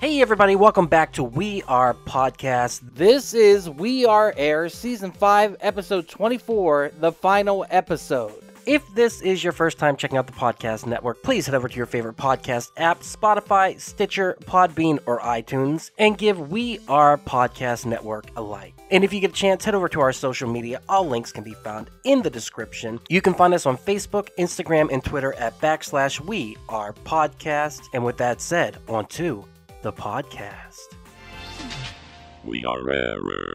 Hey, everybody, welcome back to We Are Podcast. This is We Are Air Season 5, Episode 24, the final episode. If this is your first time checking out the podcast network, please head over to your favorite podcast app, Spotify, Stitcher, Podbean, or iTunes, and give We Are Podcast Network a like. And if you get a chance, head over to our social media. All links can be found in the description. You can find us on Facebook, Instagram, and Twitter at backslash We Are Podcast. And with that said, on to the podcast. We are error.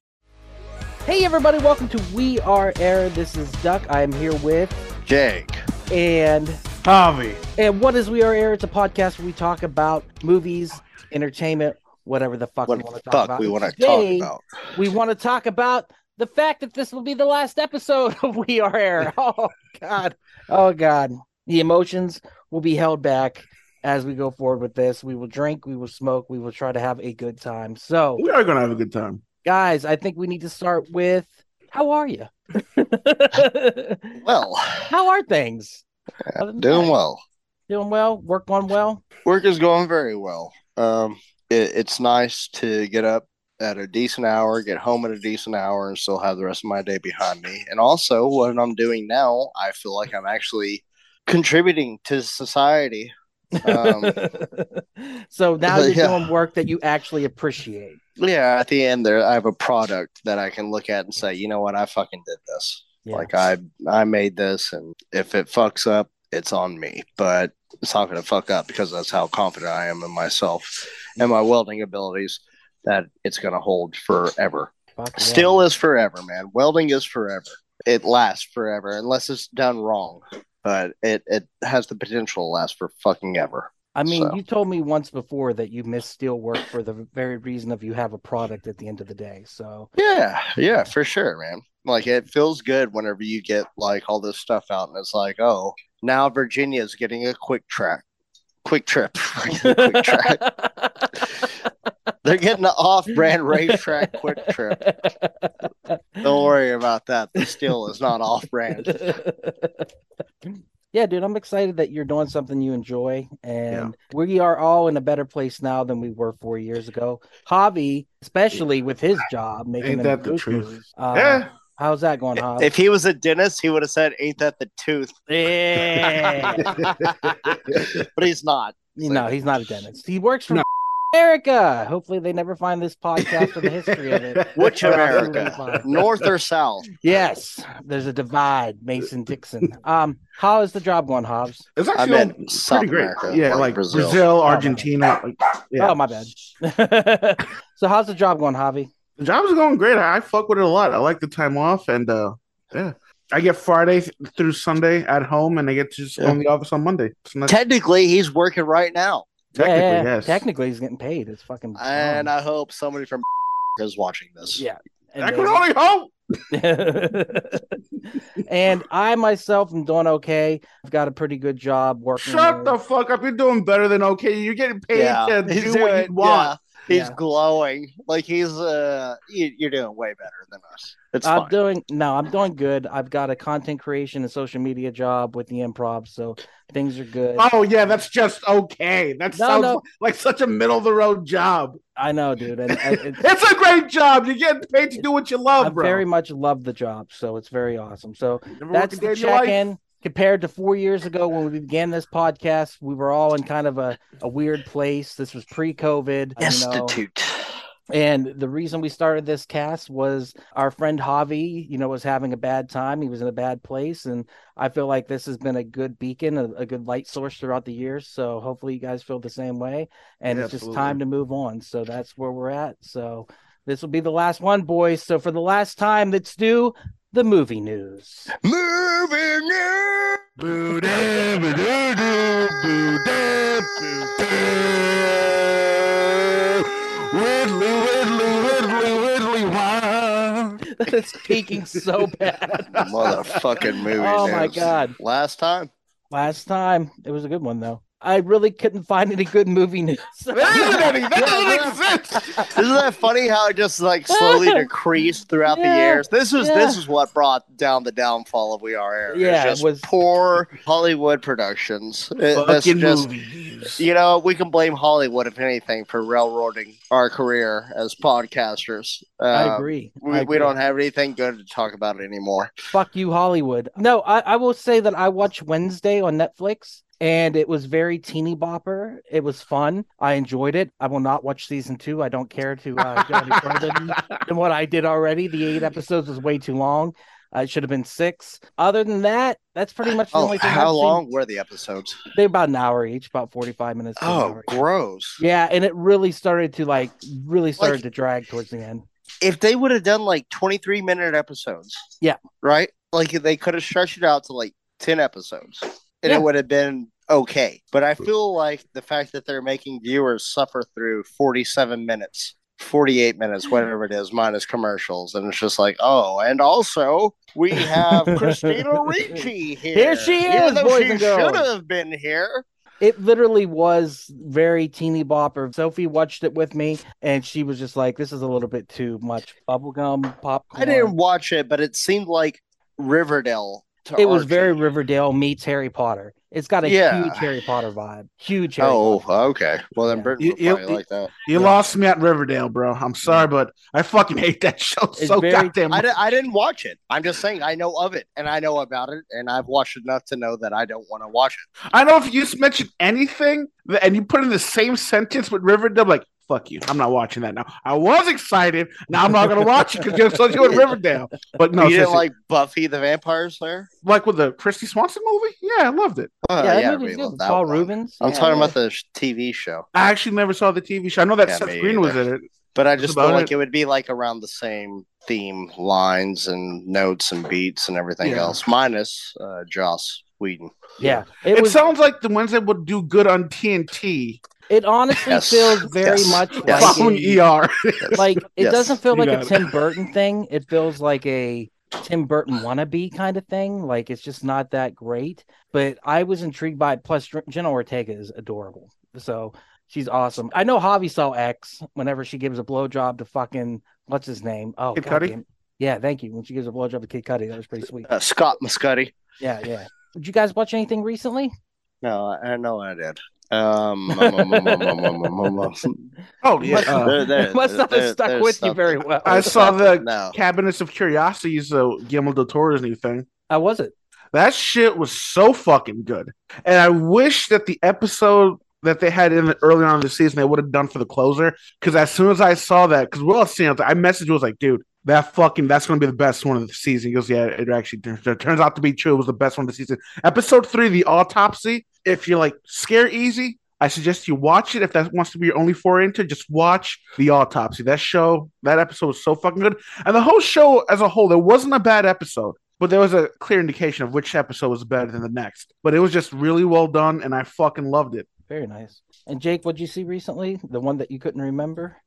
Hey, everybody, welcome to We Are Air. This is Duck. I am here with Jake. and Harvey. and what is We Are Air? It's a podcast where we talk about movies, entertainment, whatever the fuck What we want to talk fuck about. we want to talk about? We want to talk about the fact that this will be the last episode of We Are Air. Oh God. Oh God. The emotions will be held back as we go forward with this. We will drink, we will smoke, we will try to have a good time. So, We are gonna have a good time. guys, I think we need to start with how are you? Well, how are things? Doing that, well. Doing well. Work going well. Work is going very well. Um, it, it's nice to get up at a decent hour, get home at a decent hour, and still have the rest of my day behind me. And also, what I'm doing now, I feel like I'm actually contributing to society. Um, so now you're yeah. doing work that you actually appreciate. yeah, at the end there, I have a product that I can look at and say, you know what, I fucking did this. Yeah. Like I I made this, and if it fucks up, it's on me. But it's not going to fuck up because that's how confident I am in myself and my welding abilities. That it's going to hold forever. Fuck yeah. Still is forever, man. Welding is forever. It lasts forever unless it's done wrong. But it it has the potential to last for fucking ever. I mean, so. you told me once before that you miss steel work for the very reason of you have a product at the end of the day. So Yeah, yeah, for sure, man. Like it feels good whenever you get like all this stuff out, and it's like, oh, now Virginia's getting a quick track, quick trip, quick track. They're getting an off-brand racetrack quick trip. Don't worry about that. The steel is not off-brand. yeah, dude, I'm excited that you're doing something you enjoy, and we are all in a better place now than we were four years ago. Javi, especially with his job, making Ain't that the truth? Uh, yeah. How's that going, Javi? If he was a dentist, he would have said, "Ain't that the tooth?" yeah. but he's not. You know, he's not a dentist. He works for America. Hopefully, they never find this podcast or the history of it. Which Or else we're gonna America, North or South? Yes, there's a divide, Mason Dixon. Um, how is the job going, Hobbs? It's I actually meant all South pretty great. America, yeah, like like Brazil. Brazil, my Argentina. Like, yeah. Oh, my bad. so, how's the job going, Javi? The job's going great. I, I fuck with it a lot. I like the time off, and uh, yeah, I get Friday th- through Sunday at home, and I get to just go in the office on Monday. It's Technically, he's working right now, technically, yeah, yes. Technically, he's getting paid. It's fucking. and um, I hope somebody from is watching this. yeah. And I And can then- only hope. and I myself am doing okay. I've got a pretty good job working. Shut there. the fuck up. You're doing better than okay. You're getting paid Yeah, to he's do what you want. Yeah, he's Yeah. glowing like he's uh. You, you're doing way better than us. It's I'm fine. doing no, I'm doing good. I've got a content creation and social media job with the improv, so things are good. Oh yeah, that's just okay. That No, sounds no. like such a middle of the road job. I know, dude, and I, it's, It's a great job. You're getting paid to do what you love, I bro. very much love the job, so it's very awesome. So Never that's work a day the in life. check-in. Compared to four years ago when we began this podcast, we were all in kind of a, a weird place. This was pre-COVID. you know. And the reason we started this cast was our friend Javi, you know, was having a bad time. He was in a bad place. And I feel like this has been a good beacon, a, a good light source throughout the years. So hopefully you guys feel the same way. And Yeah, it's just time to move on. So that's where we're at. So this will be the last one, boys. So for the last time, let's do the movie news. Moving in. Boo da, boo doo doo, boo da, boo da. Whittly, whittly, whittly, whittly, wah. it's peaking so bad. Motherfucking movie. Oh my. God. Last time. Last time, it was a good one though. I really couldn't find any good movie news. There isn't any. That doesn't exist. Isn't that funny how it just like slowly decreased throughout the years? This was yeah. this is what brought down the downfall of We Are Air. It's Yeah, it was- poor Hollywood productions. It- Fucking just movie news. you know we can blame Hollywood if anything for railroading our career as podcasters. I Uh, agree. We, I we don't have anything good to talk about anymore. Fuck you, Hollywood. No, I, I will say that I watch Wednesday on Netflix and it was very teeny bopper. It was fun. I enjoyed it. I will not watch season two. I don't care to uh, go any further than, than what I did already. The eight episodes was way too long. Uh, it should have been six. Other than that, that's pretty much the Oh, only thing. how I've seen. long were the episodes? They're about an hour each, about forty-five minutes. Oh, hour each. gross. yeah, and it really started to like really started Like- to drag towards the end. If they would have done like 23 minute episodes, Yeah. right? Like they could have stretched it out to like 10 episodes and Yeah. it would have been okay. But I feel like the fact that they're making viewers suffer through 47 minutes, 48 minutes, whatever it is, minus commercials. And it's just like, oh, and also we have Christina Ricci here. Here she even is, though she should have been here. It literally was very teeny bopper. Sophie watched it with me, and she was just like, "This is a little bit too much bubblegum popcorn." I didn't watch it, but it seemed like Riverdale. To It was Archie. very Riverdale meets Harry Potter. It's got a Yeah. huge Harry Potter vibe. Huge. Harry Oh, Potter. okay. Well, then Yeah. Britain You- you- like that. You Yeah. lost me at Riverdale, bro. I'm sorry, but I fucking hate that show It's so very- goddamn I, much. di- I didn't watch it. I'm just saying I know of it and I know about it and I've watched enough to know that I don't want to watch it. I don't know if you just mention anything and you put in the same sentence with Riverdale, like, fuck you. I'm not watching that now. I was excited. Now I'm not going to watch it because you're associated with Riverdale. But no, you didn't like Buffy the Vampire Slayer? like with the Kristy Swanson movie? Yeah, I loved it. Oh, yeah, that yeah, movie's we love good. that Paul one. Reubens. I'm Yeah, talking about the TV show, I actually never saw the TV show. I know that Yeah, Seth me Green was in it. but I just feel like it. it would be like around the same theme lines and notes and beats and everything Yeah. else, minus uh, Joss Whedon. Yeah, it, It, was. sounds like the ones that would do good on TNT it honestly Yes. feels very Yes. much Yes. like following a- ER. like it Yes. doesn't feel You like a it. Tim Burton thing. It feels like a Tim Burton wannabe kind of thing. Like it's just not that great. But I was intrigued by it. Plus, Jenna Ortega is adorable. So she's awesome. I know Javi saw X whenever she gives a blowjob to fucking what's his name? Oh, Kid Cudi? Yeah, thank you. When she gives a blowjob to Kid Cudi, that was pretty sweet. Uh, Scott Mescudi. Yeah, yeah. Did you guys watch anything recently? No, I I know I did. Oh yeah, uh, stuff is must not have stuck with you very well. I saw the now. Cabinets of Curiosities, the Guillermo del Toro's new thing. How was it? That shit was so fucking good, and I wish that the episode that they had in the, early on in the season they would have done for the closer. Because as soon as I saw that, because we're all seeing it, I messaged was like, dude. That fucking that's gonna be the best one of the season. He goes, yeah, it actually it turns out to be true. It was the best one of the season. Episode three, the autopsy, if you're like scare easy, I suggest you watch it. If that wants to be your only foray into, just watch the autopsy. That show, that episode was so fucking good, and the whole show as a whole, there wasn't a bad episode but there was a clear indication of which episode was better than the next. But it was just really well done, and I fucking loved it. Very nice. And Jake, what'd you see recently? The one that you couldn't remember?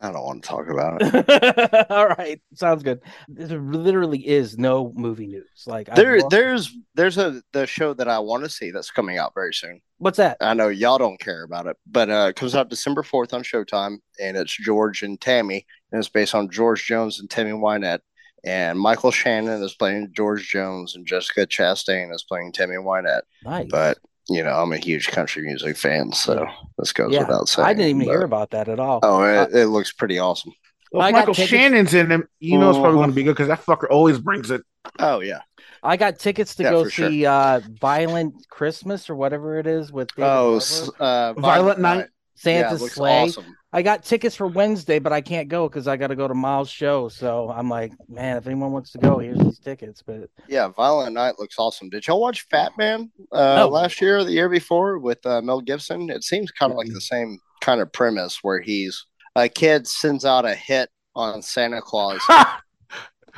I don't want to talk about it. All right, sounds good. There literally is no movie news. Like There, there's, there's a the show that I want to see that's coming out very soon. what's that? I know y'all don't care about it, but uh, it comes out December fourth on Showtime, and it's George and Tammy, and it's based on George Jones and Tammy Wynette. And Michael Shannon is playing George Jones, and Jessica Chastain is playing Tammy Wynette. Nice. But you know, I'm a huge country music fan, so this goes Yeah, without saying. I didn't even but- hear about that at all. Oh, it, it looks pretty awesome. Well, if Michael tickets- Shannon's in it. You know it's probably Mhm. going to be good because that fucker always brings it. Oh yeah. I got tickets to Yeah, go for sure. see uh Violent Christmas or whatever it is with David Oh, Harbour. s- uh, Violent Night. Yeah, Santa's looks sleigh. awesome. I got tickets for Wednesday, but I can't go because I got to go to Miles' show. So I'm like, man, if anyone wants to go, here's these tickets. But Yeah, Violent Night looks awesome. Did y'all watch Fat Man uh, No. last year or the year before with uh, Mel Gibson? It seems kind of like Mm-hmm. the same kind of premise where he's a kid sends out a hit on Santa Claus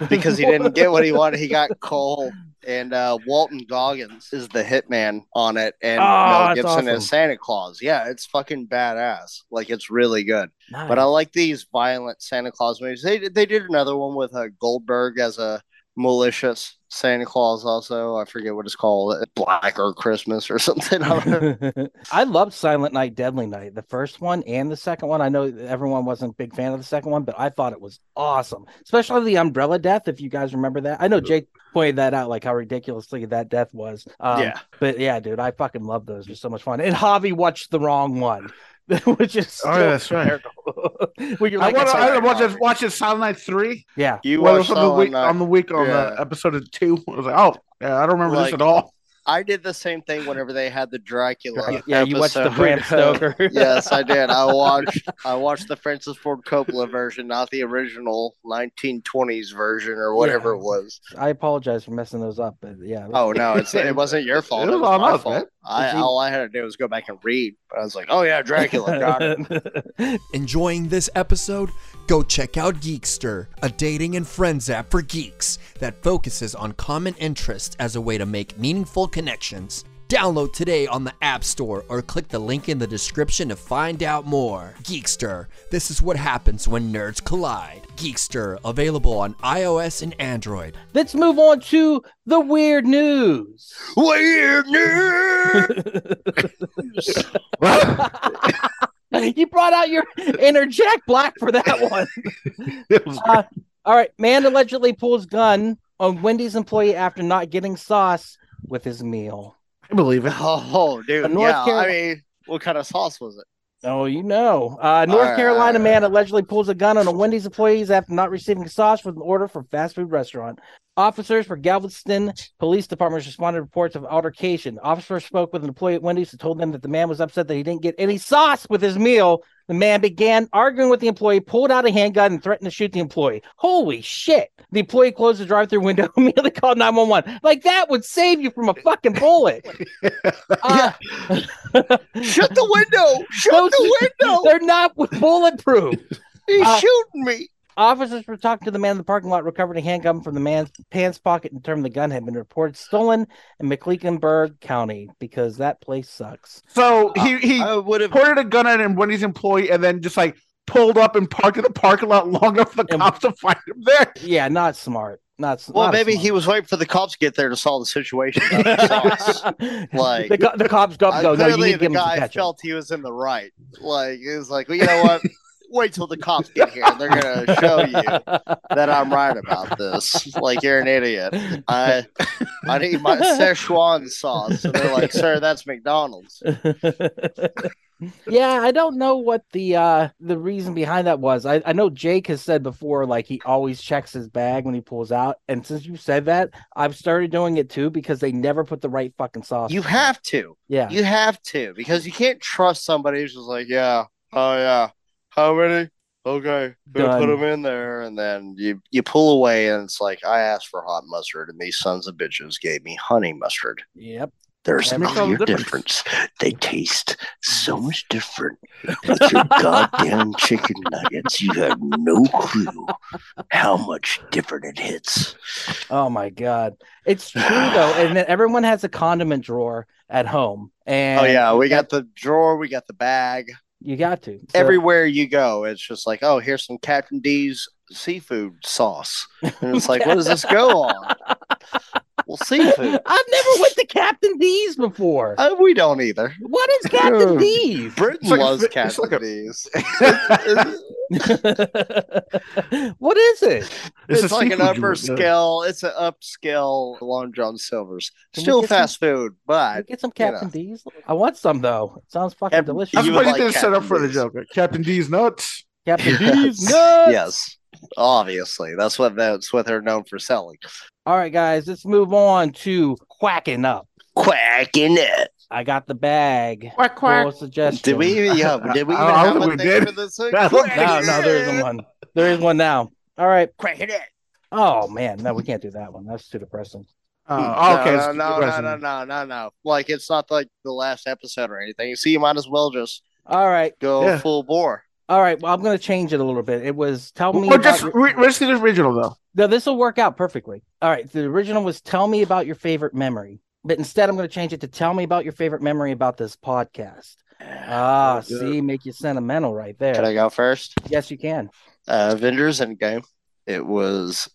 because he didn't get what he wanted. He got Cole And uh, Walton Goggins is the hitman on it, and Oh, Mel Gibson awesome. is Santa Claus. Yeah, it's fucking badass. Like it's really good. Nice. But I like these violent Santa Claus movies. They they did another one with uh, Goldberg as a malicious. Santa Claus also. I forget what it's called. Black or Christmas or something. I loved Silent Night, Deadly Night, the first one and the second one. I know everyone wasn't a big fan of the second one, but I thought it was awesome, especially the umbrella death. If you guys remember that, I know Jake pointed that out, like how ridiculously that death was. Um, Yeah. but yeah, dude, I fucking love those. They're so much fun. And Javi watched the wrong one, which is Oh, yeah, that's right. hysterical. When you're I like, want to sorry, I watch Robbie. it. Watch it. Silent Night three. yeah, You Well, watched on the week Night. on the week on uh, Yeah. the episode of two. I was like, oh, yeah, I don't remember Like, this at all. I did the same thing whenever they had the Dracula. yeah, you watched the episode. Bram Stoker. yes, I did. I watched I watched the Francis Ford Coppola version, not the original 1920s version or whatever Yeah. it was. I apologize for messing those up, but yeah. Oh no, it's it wasn't your fault. It It was was, on my us, fault. man. I all I had to do was go back and read. But I was like, oh yeah, Dracula. Got it. Enjoying this episode? Go check out Geekster, a dating and friends app for geeks that focuses on common interests as a way to make meaningful connections. Download today on the App Store or click the link in the description to find out more. Geekster, this is what happens when nerds collide. Geekster, available on iOS and Android. Let's move on to the weird news. Weird news. you brought out your inner Jack Black for that one. Uh, all right, man allegedly pulls gun on Wendy's employee after not getting sauce with his meal. I believe it. Oh, dude. A North yeah, Carol- I mean, what kind of sauce was it? Oh, you know. Uh, North right, Carolina all man allegedly pulls a gun on a Wendy's employees after not receiving sauce with an order from fast food restaurant. Officers for Galveston Police Department responded to reports of altercation. Officers spoke with an employee at Wendy's and told them that the man was upset that he didn't get any sauce with his meal. The man began arguing with the employee, pulled out a handgun, and threatened to shoot the employee. Holy shit. The employee closed the drive through window, immediately called 911. Like that would save you from a fucking bullet. Uh, Shut the window! Shut Those- the window! They're not bulletproof. He's uh, shooting me. Officers were talking to the man in the parking lot, recovered a handgun from the man's pants pocket, and determined the gun had been reported stolen in Mecklenburg County because that place sucks. So he he would have. pointed a gun at him when he's employee, and then just like pulled up and parked in the parking lot long enough for the And- cops to find him there. Yeah, not smart. Not s- Well, not maybe smart. he was waiting for the cops to get there to solve the situation. about the sauce. Like- the, the cops go, Uh, go no, you clearly, need to the give guy ketchup. felt he was in the right. Like he was like, well, you know what? Wait till the cops get here. They're gonna show you that I'm right about this. Like you're an idiot. I I need my Szechuan sauce. And they're like, sir, that's McDonald's. yeah, I don't know what the uh the reason behind that was. I, I know Jake has said before, like he always checks his bag when he pulls out. And since you said that, I've started doing it too because they never put the right fucking sauce. You have to. yeah. You have to because you can't trust somebody who's just like, yeah, oh yeah, how many? Okay, gonna put them in there, and then you you pull away, and it's like I asked for hot mustard, and these sons of bitches gave me honey mustard. Yep. There's That a clear difference. difference. They taste so mm. much different. With your goddamn chicken nuggets, you have no clue how much different it hits. Oh my god, it's true though, and everyone has a condiment drawer at home, oh, and oh yeah, we got the drawer, we got the bag. You got to So- Everywhere you go, it's just like, oh, here's some Captain D's seafood sauce, and it's like, what does this go on? Well, seafood. I've never went to Captain D's before. Uh, we don't either. what is Captain D's? Britain like loves fi- it's Captain like a- D's. what is it? It's, a like an seafood upper joint, yeah. scale. It's an upscale Long John Silver's. Can Still get some- fast food, Can we but get some you know. Captain D's? I want some though. It sounds fucking Cap- delicious. I'm You surprised didn't set up Captain for the D's. joke. Captain D's nuts. Captain Yes. D's nuts. yes, obviously that's what that's what they're known for selling. All right, guys, let's move on to quacking up. Quacking it. I got the bag. Quack quack. Full suggestion. Did we? Yeah. Did we I- even I have don't a think we thing did. for this thing? I don't No, no, there isn't one. There is one now. All right. Quacking it. Oh man, no, we can't do that one. That's too depressing. Uh, okay. No, no, no, no, no, no, no, no. Like it's not like the last episode or anything. So you might as well just All right. go Yeah. full bore. All right. Well, I'm going to change it a little bit. It was tell me Or about just your- re- let's the original though. No, this will work out perfectly. All right. The original was tell me about your favorite memory. But instead I'm going to change it to tell me about your favorite memory about this podcast. Ah, Very good. see, make you sentimental right there. Can I go first? Yes, you can. Uh, Avengers Endgame. It was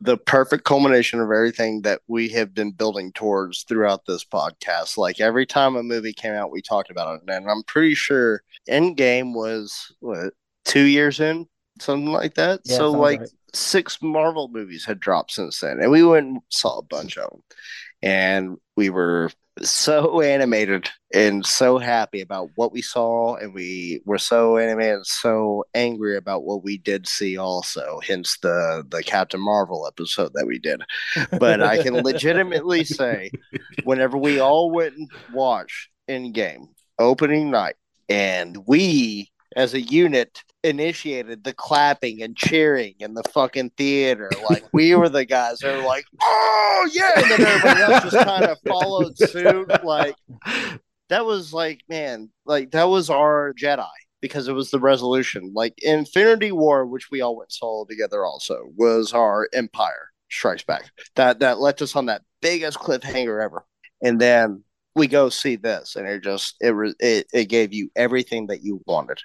the perfect culmination of everything that we have been building towards throughout this podcast. Like every time a movie came out, we talked about it, and I'm pretty sure Endgame was what two years in, something like that. Yeah, so like right. six Marvel movies had dropped since then, and we went and saw a bunch of them, and we were so animated and so happy about what we saw, and we were so animated and so angry about what we did see also. Hence the the Captain Marvel episode that we did. But I can legitimately say, whenever we all went and watched Endgame opening night, and we as a unit initiated the clapping and cheering in the fucking theater. Like we were the guys that were like, "Oh yeah!" And then everybody else just kind of followed suit. Like that was like, man, like that was our Jedi because it was the resolution. Like Infinity War, which we all went solo together, also was our Empire Strikes Back. That that left us on that biggest cliffhanger ever. And then we go see this, and it just it it it gave you everything that you wanted.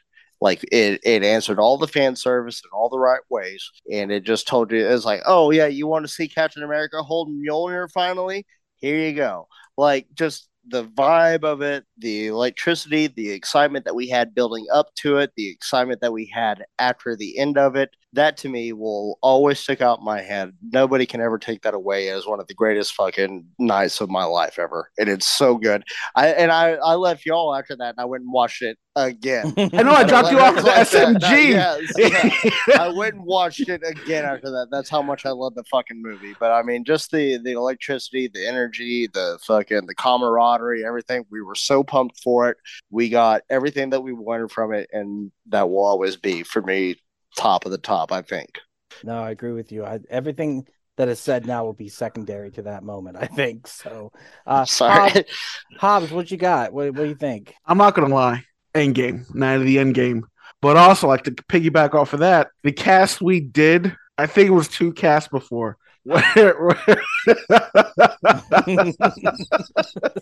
Like it, it answered all the fan service in all the right ways, and it just told you it's like, oh yeah, you want to see Captain America holding Mjolnir finally? Here you go. Like just the vibe of it, the electricity, the excitement that we had building up to it, the excitement that we had after the end of it. That to me will always stick out in my head. Nobody can ever take that away as one of the greatest fucking nights of my life ever. And it's so good. I and I, I left y'all after that and I went and watched it again. I know I dropped you off at the Like that. SMG. Yes, yeah. I went and watched it again after that. That's how much I love the fucking movie. But I mean, just the the electricity, the energy, the fucking the camaraderie, everything. We were so pumped for it. We got everything that we wanted from it, and that will always be for me top of the top. I think. No, I agree with you. I, everything that is said now will be secondary to that moment. I think so. Uh, Sorry. Hobbs, Hobbs, what you got? What, what do you think? I'm not gonna lie. Endgame, night of the end game. But also like to piggyback off of that, the cast we did, I think it was two casts before. Where, where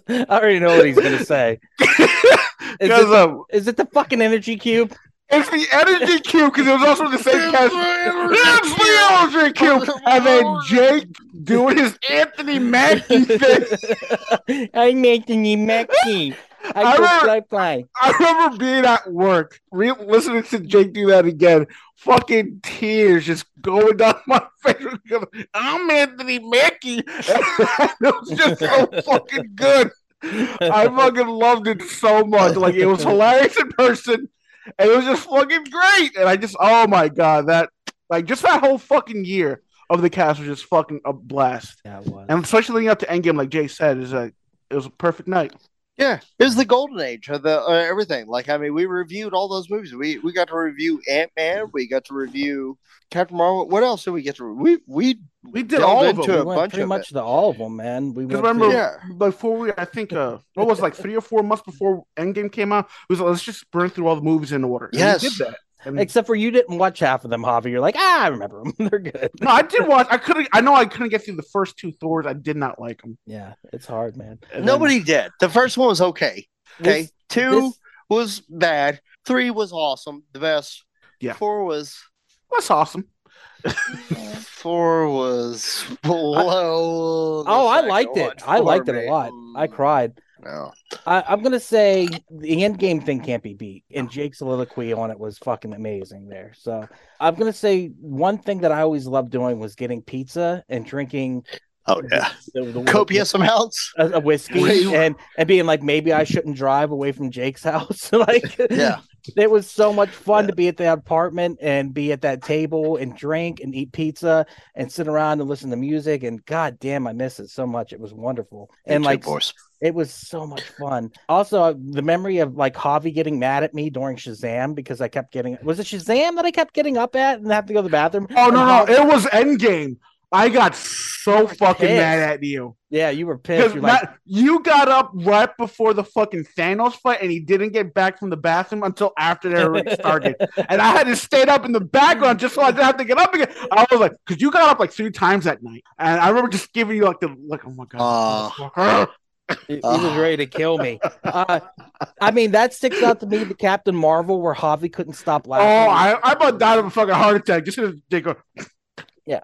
I already know what he's gonna say. Is because it, um, is it the fucking energy cube? It's the energy cube because it was also the same cast. It's the energy cube, and then Jake doing his Anthony Mackie thing. I'm Anthony Mackie. I I go remember- fly fly. I remember being at work, re- listening to Jake do that again, fucking tears just going down my face. I'm Anthony Mackie. it was just so fucking good. I fucking loved it so much. Like it was hilarious in person, and it was just fucking great. And I just, oh my god, that like just that whole fucking year of the cast was just fucking a blast. Yeah, it was. And especially leading up to Endgame, like Jay said, is a it was a perfect night. Yeah, it was the golden age of the uh, everything. Like, I mean, we reviewed all those movies. We we got to review Ant Man. We got to review Captain Marvel. What else did we get to? Re- we we We did all of into them. a we went bunch pretty of much it. to all of them, man. We Because went remember, to- Yeah. before we, I think, uh, what was it, like three or four months before Endgame came out, it was like, let's just burn through all the movies in order. And we Yes. did that. And- except for you didn't watch half of them, Javi. You're like, ah, I remember them. They're good. no, I did watch. I couldn't. I know I couldn't get through the first two Thors. I did not like them. Yeah, it's hard, man. And then- Nobody did. The first one was okay. Okay, This- two this- was bad. Three was awesome. The best. Yeah. Four was That's awesome. four was below. the Oh, I liked one it. I for liked it a lot. I cried. No. I, I'm gonna say the end game thing can't be beat, and Jake's soliloquy on it was fucking amazing there. So I'm gonna say one thing that I always loved doing was getting pizza and drinking Oh yeah. the, the, Copious amounts. of, a whiskey Wait. and and being like maybe I shouldn't drive away from Jake's house. like Yeah. it was so much fun to be at that apartment and be at that table and drink and eat pizza and sit around and listen to music and god damn I miss it so much. It was wonderful. And Me too, like boys. it was so much fun. Also, the memory of like Javi getting mad at me during Shazam because I kept getting was it Shazam that I kept getting up at and have to go to the bathroom? Oh And no, no, it was Endgame. I got so fucking pissed. mad at you yeah, you were pissed. You're like, you got up right before the fucking Thanos fight, and he didn't get back from the bathroom until after they already started. and I had to stay up in the background just so I didn't have to get up again. I was like, because you got up like three times that night, and I remember just giving you like the like, oh my god, motherfucker. he, he was ready to kill me. Uh, I mean, that sticks out to me. The Captain Marvel where Javi couldn't stop laughing. Oh. I, I about died of a fucking heart attack just because they go. Yeah.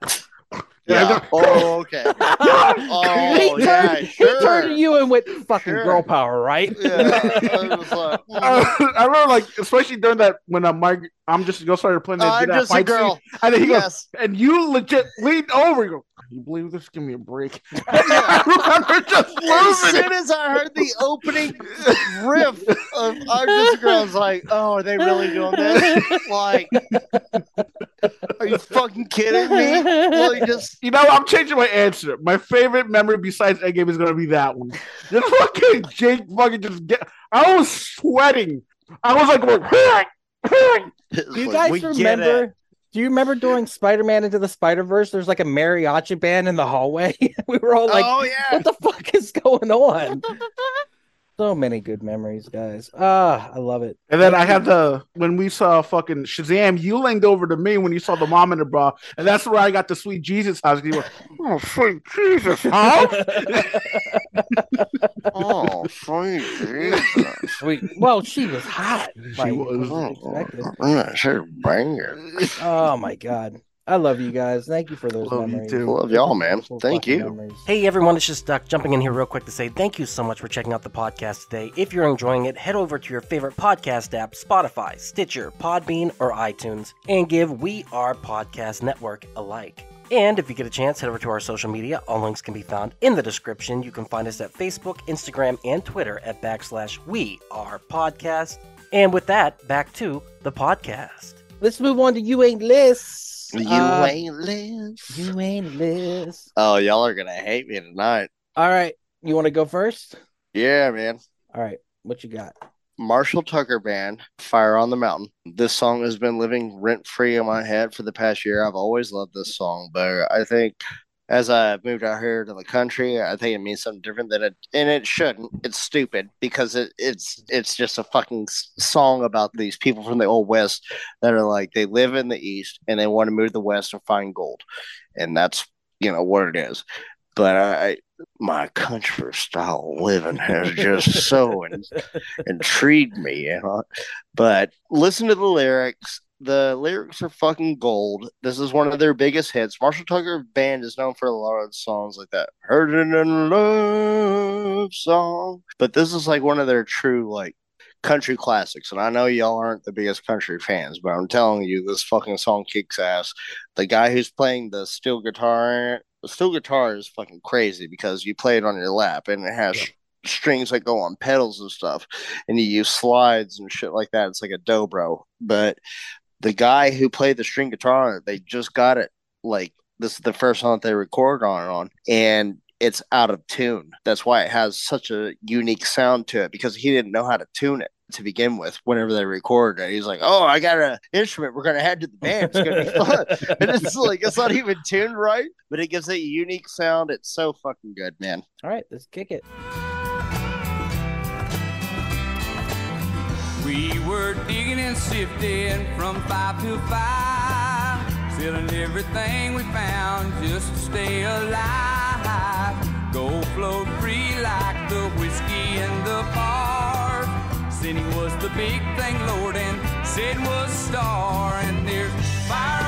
Yeah. Oh, okay. Oh, he, yeah, turned, he turned to you and went, fucking Sure. girl power, right? Yeah. I was like, mm, I remember, like, especially during that when uh, Mike, I'm just go started playing that, oh, I'm that just a girl. scene, and then he goes, and you legit leaned over. You go, you believe this? Give me a break." I remember just As soon as I heard the opening riff of I'm Just a Girl, I was like, oh, are they really doing this? Like, are you fucking kidding me? Well, you just You know, I'm changing my answer. My favorite memory besides Endgame is gonna be that one. Just fucking Jake fucking just get. I was sweating. I was like, Do you like, we guys get remember? Do you remember during Spider-Man into the Spider-Verse? There's like a mariachi band in the hallway. we were all like, oh yeah. "What the fuck is going on?" so many good memories, guys. Ah, I love it. and then I had the when we saw fucking Shazam. You leaned over to me when you saw the mom in the bra, and that's where I got the sweet Jesus house. You went, oh sweet Jesus house. Oh, sweet Jesus. Sweet. Well, she was hot. She was. expected. Mm, sure, banger. Oh my god. I love you guys. Thank you for those Love you too. Love y'all, man. Full Thank you. memories. Hey everyone, it's just Duck jumping in here real quick to say thank you so much for checking out the podcast today. If you're enjoying it, head over to your favorite podcast app, Spotify, Stitcher, Podbean, or iTunes, and give We Are Podcast Network a like. And if you get a chance, head over to our social media. All links can be found in the description. You can find us at Facebook, Instagram, and Twitter at backslash We Are Podcast. And with that, back to the podcast. Let's move on to You Ain't Liz. You Uh, ain't Liz. You Ain't Liz. Oh, y'all are gonna hate me tonight. All right. You want to go first? Yeah, man. All right. What you got? Marshall Tucker Band, Fire on the Mountain. This song has been living rent free in my head for the past year. I've always loved this song, but I think as I moved out here to the country, I think it means something different than it, and it shouldn't. It's stupid because it, it's it's just a fucking song about these people from the old west that are like they live in the east and they want to move to the west and find gold, and that's you know what it is. But I, my country style of living has just so in, intrigued me, you know. But listen to the lyrics. The lyrics are fucking gold. This is one of their biggest hits. Marshall Tucker Band is known for a lot of songs like that. Heard it in love song. But this is like one of their true like country classics. And I know y'all aren't the biggest country fans, but I'm telling you, this fucking song kicks ass. The guy who's playing the steel guitar the steel guitar is fucking crazy because you play it on your lap and it has strings that go on pedals and stuff, and you use slides and shit like that. It's like a dobro. But the guy who played the string guitar, on it, they just got it like this is the first song that they record on it on, and it's out of tune. That's why it has such a unique sound to it because he didn't know how to tune it to begin with whenever they recorded it. He's like, Oh, I got an instrument we're gonna head to the band. It's gonna be fun. and it's like it's not even tuned right, but it gives it a unique sound. It's so fucking good, man. All right. Let's kick it. We were digging and sifting from five to five, selling everything we found just to stay alive. Gold flowed free like the whiskey in the bars. Sinning was the big thing, Lord, and sin was star. And there's fire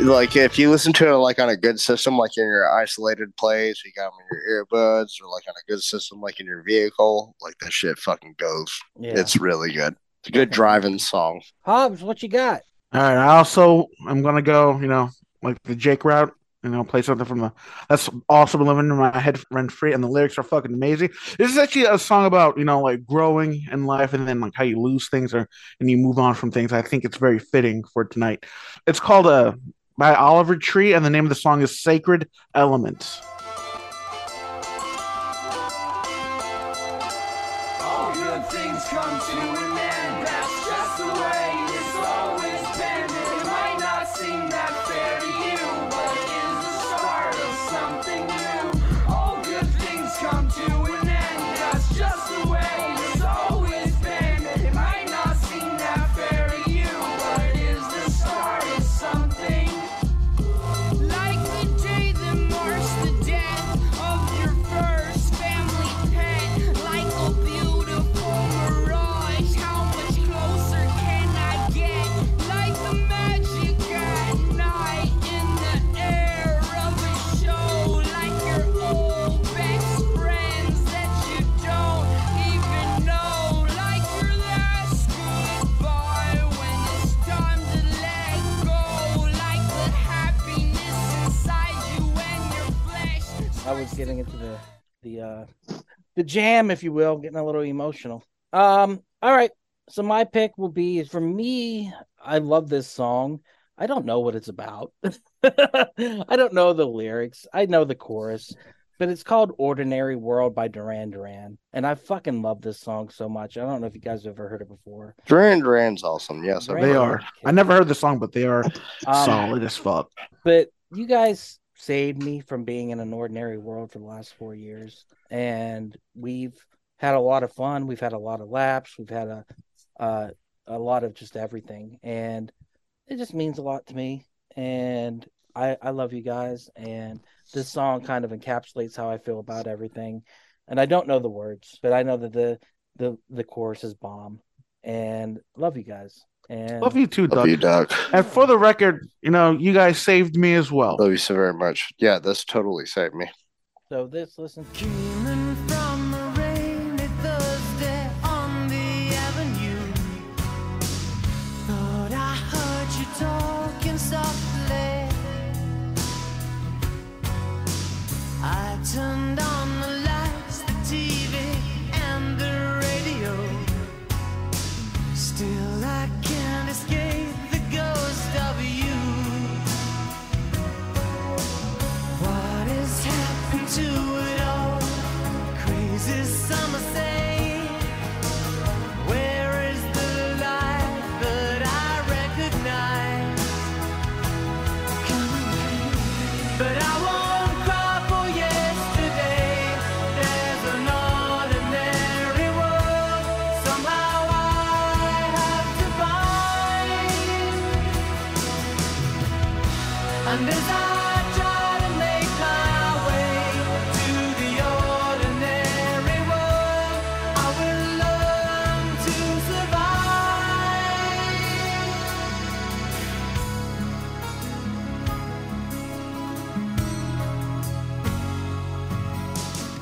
like if you listen to it like on a good system, like in your isolated place, you got them in your earbuds, or like on a good system, like in your vehicle, like that shit fucking goes. Yeah. It's really good. It's a good driving song. Hobbs, what you got? All right. I also I'm gonna go. You know, like the Jake route. You know, play something from the. That's also been living in my head rent free, and the lyrics are fucking amazing. This is actually a song about you know like growing in life, and then like how you lose things or and you move on from things. I think it's very fitting for tonight. It's called uh, by Oliver Tree, and the name of the song is "Sacred Elements." Was getting into the the uh the jam, if you will, getting a little emotional. Um, all right. So my pick will be for me, I love this song. I don't know what it's about. I don't know the lyrics. I know the chorus, but it's called Ordinary World by Duran Duran. And I fucking love this song so much. I don't know if you guys have ever heard it before. Duran Duran's awesome. Yes, Duran They are. I never heard the song, but they are Um, solid as fuck. but you guys saved me from being in an ordinary world for the last four years. And we've had a lot of fun. We've had a lot of laps we've had a uh, a lot of just everything. And it just means a lot to me. And i i love you guys. And this song kind of encapsulates how i feel about everything. And i don't know the words but i know that the the the chorus is bomb. And love you guys and Love you too, Doug. Love Doug. you, Doug. And for the record, you know, you guys saved me as well. Love you so very much. Yeah, this totally saved me. so this listen Dreaming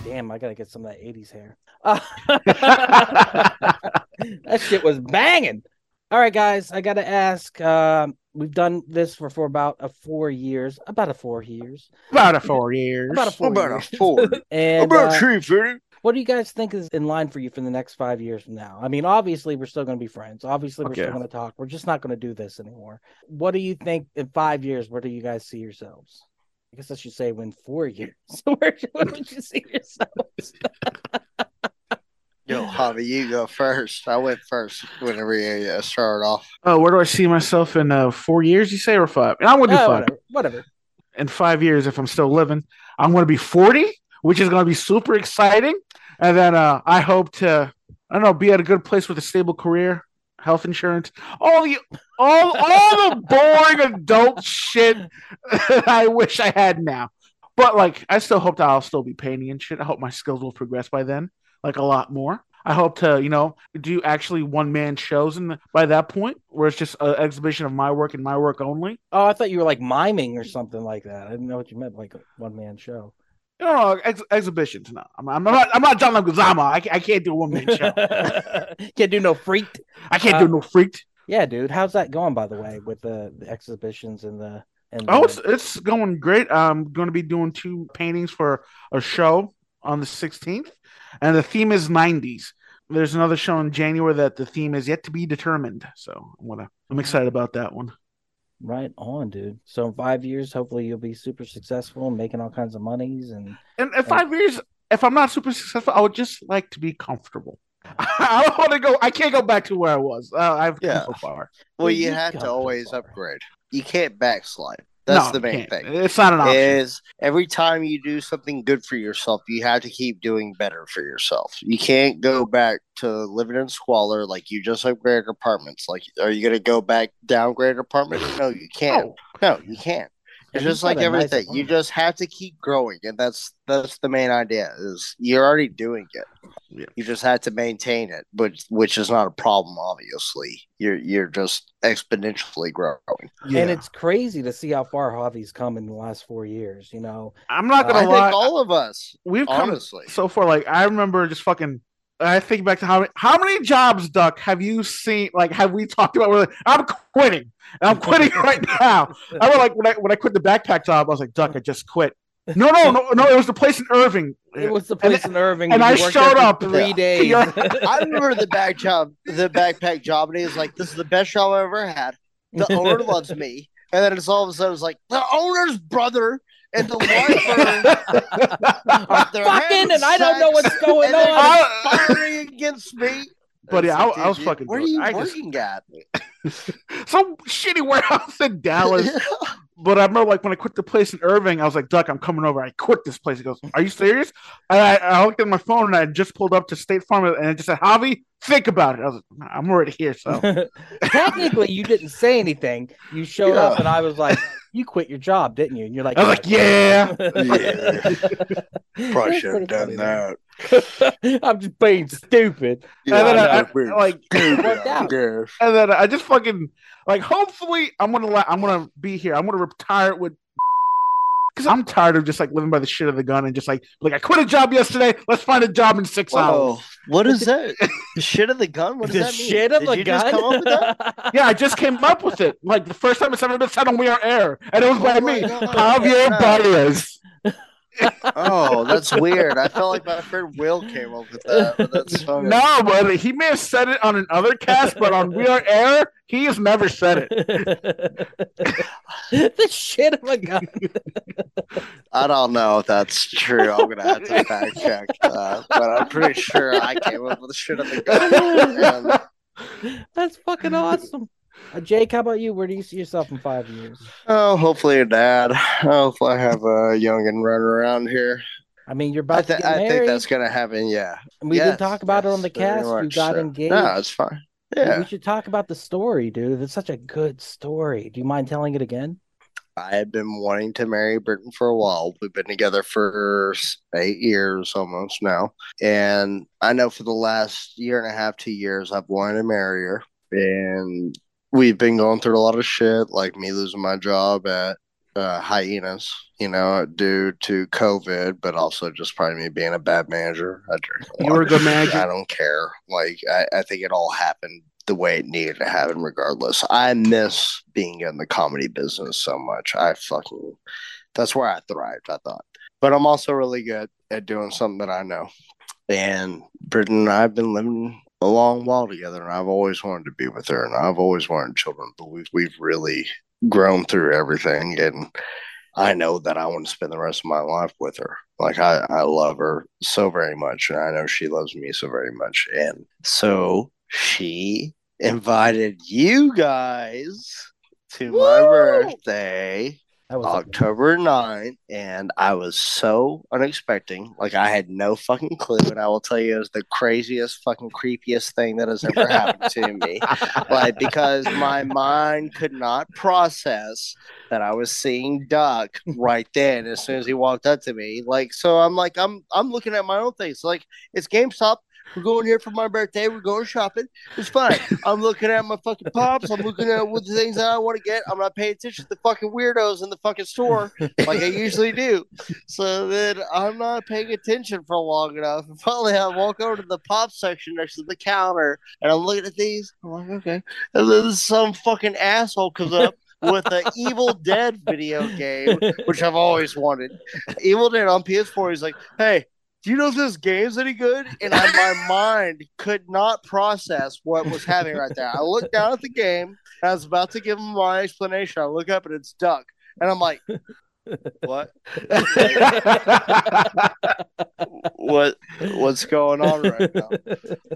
Damn, I gotta get some of that '80s hair. Uh, that shit was banging. All right, guys, I gotta ask. Um, we've done this for for about a four years, about a four years, About a four years. about a four About years. a four. And About uh, tree fitting. what do you guys think is in line for you for the next five years from now? I mean, obviously, we're still going to be friends. Obviously, we're Okay. still going to talk. We're just not going to do this anymore. What do you think in five years? Where do you guys see yourselves? I guess I should say when four years. where, where would you see yourselves? Yo, Javi, you go first. I went first whenever you uh, started off. Oh, where do I see myself in uh, four years? You say or five? And I'm gonna do Oh, five. whatever. Whatever. In five years, if I'm still living, I'm gonna be 40, which is gonna be super exciting. And then uh, I hope to, I don't know, be at a good place with a stable career, health insurance, all the, all, all the boring adult shit that I wish I had now. But like, I still hope that I'll still be painting and shit. I hope my skills will progress by then, like a lot more. I hope to, you know, do actually one man shows in the, by that point, where it's just an exhibition of my work and my work only. Oh, I thought you were like miming or something like that. I didn't know what you meant, like a one man show. No, no, ex- exhibitions. No, I'm, I'm not. I'm not John Leguizamo. I, I can't do a one man show. Can't do no freaked. I can't Uh, do no freaked. Yeah, dude. How's that going, by the way, with the, the exhibitions and the and Oh, the- it's it's going great. I'm going to be doing two paintings for a show on the 16th, and the theme is 90s. There's another show in January that the theme is yet to be determined. So I'm gonna. I'm excited about that one. right on, dude. So in five years, hopefully you'll be super successful and making all kinds of monies and And in five years, if I'm not super successful, I would just like to be comfortable. I don't want to go. I can't go back to where I was. Uh, I've come Yeah. so far. Well, Well, you you have to always far. upgrade. You can't backslide. That's No, the main thing. It's not an option. Is every time you do something good for yourself, you have to keep doing better for yourself. You can't go back to living in squalor like you just upgraded apartments. Like, are you going to go back downgrade apartment? No, you can't. No, you can't. It's just like got a nice everything. you just have to keep growing, and that's that's the main idea. Is you're already doing it. Yeah. You just have to maintain it, but which is not a problem. Obviously, you're you're just exponentially growing. Yeah. and it's crazy to see how far Javi's come in the last four years. You know, I'm not gonna think lie. all of us, We've come honestly. so far. Like I remember just fucking. I think back to how many, how many jobs, Duck, have you seen? Like, have we talked about? Where like, I'm quitting. I'm quitting right now. I was like when I when I quit the backpack job, I was like, Duck, I just quit. No, no, no, no. It was the place in Irving. It was the And- place in Irving. and where I you worked there showed up. three days. Yeah. I remember the back job, the backpack job, and he was like, "This is the best job I've ever had. The owner loves me." And then it's all of a sudden it's like the owner's brother and the wife are, they're fucking, and I don't know what's going on. I- firing against me. But It's yeah, I- like, I was fucking Where are doing- you I just- working at? Some shitty warehouse in Dallas. But I remember, like, when I quit the place in Irving, I was like, Duck, I'm coming over. I quit this place. He goes, Are you serious? And I, I looked at my phone and I just pulled up to State Farm and it just said, Javi, think about it. I was like, I'm already here. So Technically, you didn't say anything. You showed up, and I was like, "You quit your job, didn't you?" And you're like, I was like, Yeah. Probably should have done that. I'm just being stupid. and then I I. I- like, It and then I just fucking like. Hopefully, I'm gonna la- I'm gonna be here. I'm gonna retire with. Because I'm tired of just like living by the shit of the gun and just like like I quit a job yesterday. Let's find a job in six hours. What is that? The shit of the gun? What does the that mean? shit of Did the you gun. just come up with that? Yeah, I just came up with it. Like the first time it's ever been said on We Are Air, and it was oh by Oh my me, God. Javier Yeah. Baez. Oh, that's weird. I felt like my friend Will came up with that, but that's funny. No, but he may have said it on another cast, but on We Are Air, he has never said it. the shit of a gun. I don't know if that's true. I'm gonna have to fact check that, but I'm pretty sure I came up with the shit of the gun. And, That's fucking awesome. Uh, Jake, how about you? Where do you see yourself in five years? oh, hopefully a dad. Hopefully I have a youngin running around here. I mean, you're I, about th- to get married. I think that's gonna happen. Yeah. and we Yes, didn't talk about it on the cast. You got so. engaged. No, it's fine. Yeah. We should talk about the story, dude. It's such a good story. Do you mind telling it again? I had been wanting to marry Britton for a while. We've been together for eight years almost now. And I know for the last year and a half, two years, I've wanted to marry her. And we've been going through a lot of shit, like me losing my job at uh, Hyenas, you know, due to COVID, but also just probably me being a bad manager. I drink a You were a good manager. I don't care. Like, I, I think it all happened the way it needed to happen, regardless. I miss being in the comedy business so much. I fucking, that's where I thrived, I thought. But I'm also really good at doing something that I know. And Britton and I have been living a long while together, and I've always wanted to be with her, and I've always wanted children, but we've, we've really grown through everything. And I know that I want to spend the rest of my life with her. Like I, I love her so very much, and I know she loves me so very much. And so she invited you guys to my birthday, That was October 9th, and I was so unexpected. Like I had no fucking clue, and I will tell you it was the craziest fucking creepiest thing that has ever happened to me like because my mind could not process that I was seeing Duck right then as soon as he walked up to me. Like so I'm like I'm I'm looking at my own things. Like it's GameStop. We're going here for my birthday. We're going shopping. It's fine. I'm looking at my fucking pops. I'm looking at what the things that I want to get. I'm not paying attention to the fucking weirdos in the fucking store like I usually do. So then I'm not paying attention for long enough. And finally, I walk over to the pop section next to the counter, and I'm looking at these. I'm like, okay. And then some fucking asshole comes up with an Evil Dead video game, which I've always wanted. Evil Dead on PS4. He's like, hey. Do you know if this game's any good? And I, my mind could not process what was happening right there. I looked down at the game. I was about to give him my explanation. I look up and it's Duck, and I'm like, "What? what? What's going on right now?"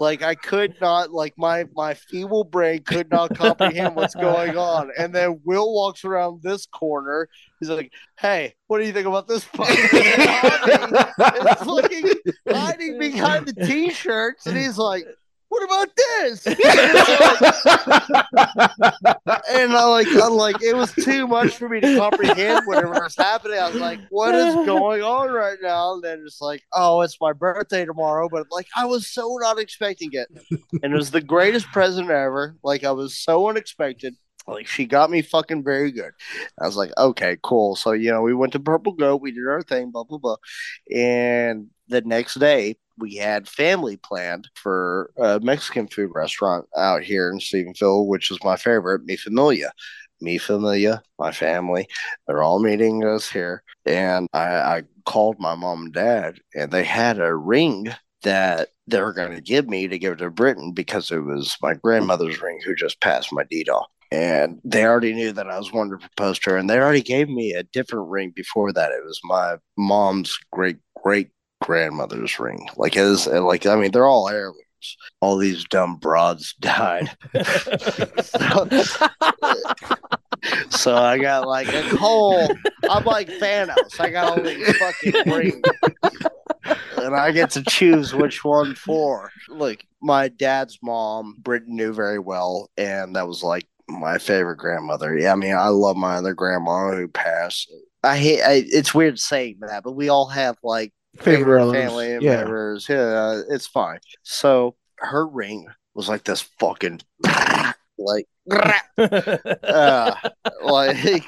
like I could not like my my feeble brain could not comprehend what's going on. And then Will walks around this corner. He's like, "Hey, what do you think about this?" podcast?" It's looking hiding behind the t-shirts, and he's like, "What about this?" and I like, I'm like, it was too much for me to comprehend whatever was happening. I was like, "What is going on right now?" And then it's like, "Oh, it's my birthday tomorrow," but like, I was so not expecting it, and it was the greatest present ever. Like, I was so unexpected. Like, she got me fucking very good. I was like, okay, cool. So you know, we went to Purple Goat, we did our thing, blah blah blah, and the next day we had family planned for a Mexican food restaurant out here in Stephenville, which is my favorite, Mi Familia. me familia, my family. They're all meeting us here. And I, I called my mom and dad, and they had a ring that they were going to give me to give to Britton because it was my grandmother's ring who just passed my off. And they already knew that I was wanting to propose to her, and they already gave me a different ring before that. It was my mom's great great grandmother's ring. Like it is like I mean they're all heirlooms. All these dumb broads died. so, I got like a whole I'm like Thanos. I got all these fucking rings. And I get to choose which one for. Look, my dad's mom, Britton knew very well, and that was like my favorite grandmother. Yeah, I mean, I love my other grandma who passed. I hate. I, it's weird saying that, but we all have like Favorite relatives. family Yeah. members. Yeah, it's fine. So her ring was like this fucking like uh, like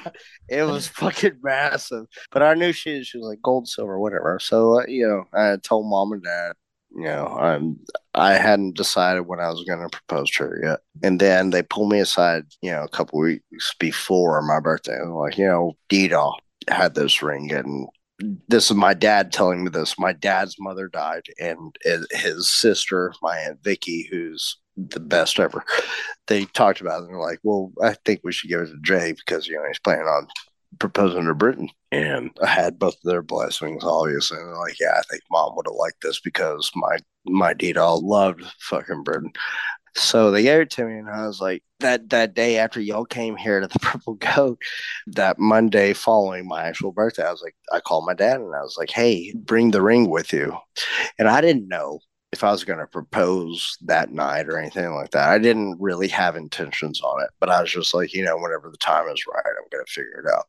it was fucking massive. But I knew she she was like gold, silver, whatever. So uh, you know, I told mom and dad. You know, I'm I hadn't decided when I was going to propose to her yet. And then they pulled me aside. You know, a couple weeks before my birthday. They're like, you know, Dita had this ring and this is my dad telling me this. My dad's mother died, and his- sister, my aunt Vicky, who's the best ever. They talked about it. And they're like, "Well, I think we should give it to Jay because you know he's planning on proposing to Britton." And I had both of their blessings, obviously. And they're like, "Yeah, I think mom would have liked this because my my Dita loved fucking Britton." So they gave it to me, and I was like, that that day after y'all came here to the Purple Goat, that Monday following my actual birthday, I was like, I called my dad and I was like, hey, bring the ring with you. And I didn't know if I was going to propose that night or anything like that. I didn't really have intentions on it, but I was just like, you know, whenever the time is right, I'm going to figure it out.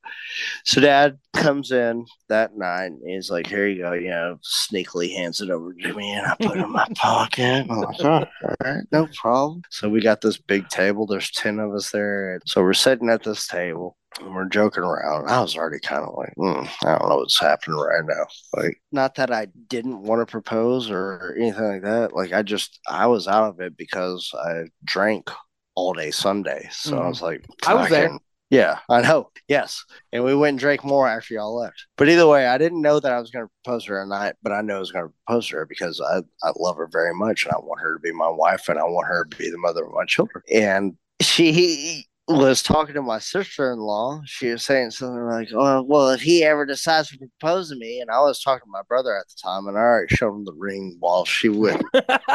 So dad comes in that night and he's like, here you go, you know, sneakily hands it over to me and I put it in my pocket. I'm like, all right, no problem. So we got this big table. There's 10 of us there. So we're sitting at this table we're joking around. I was already kind of like, mm, I don't know what's happening right now. Like, not that I didn't want to propose or anything like that. Like, I just, I was out of it because I drank all day Sunday. So I was like, I was there. Yeah, I know. Yes. And we went and drank more after y'all left. But either way, I didn't know that I was going to propose her at night, but I know I was going to propose to her because I, I love her very much and I want her to be my wife and I want her to be the mother of my children. And she was talking to my sister in law. She was saying something like, oh, well, if he ever decides to propose to me, and I was talking to my brother at the time, and I already showed him the ring while she went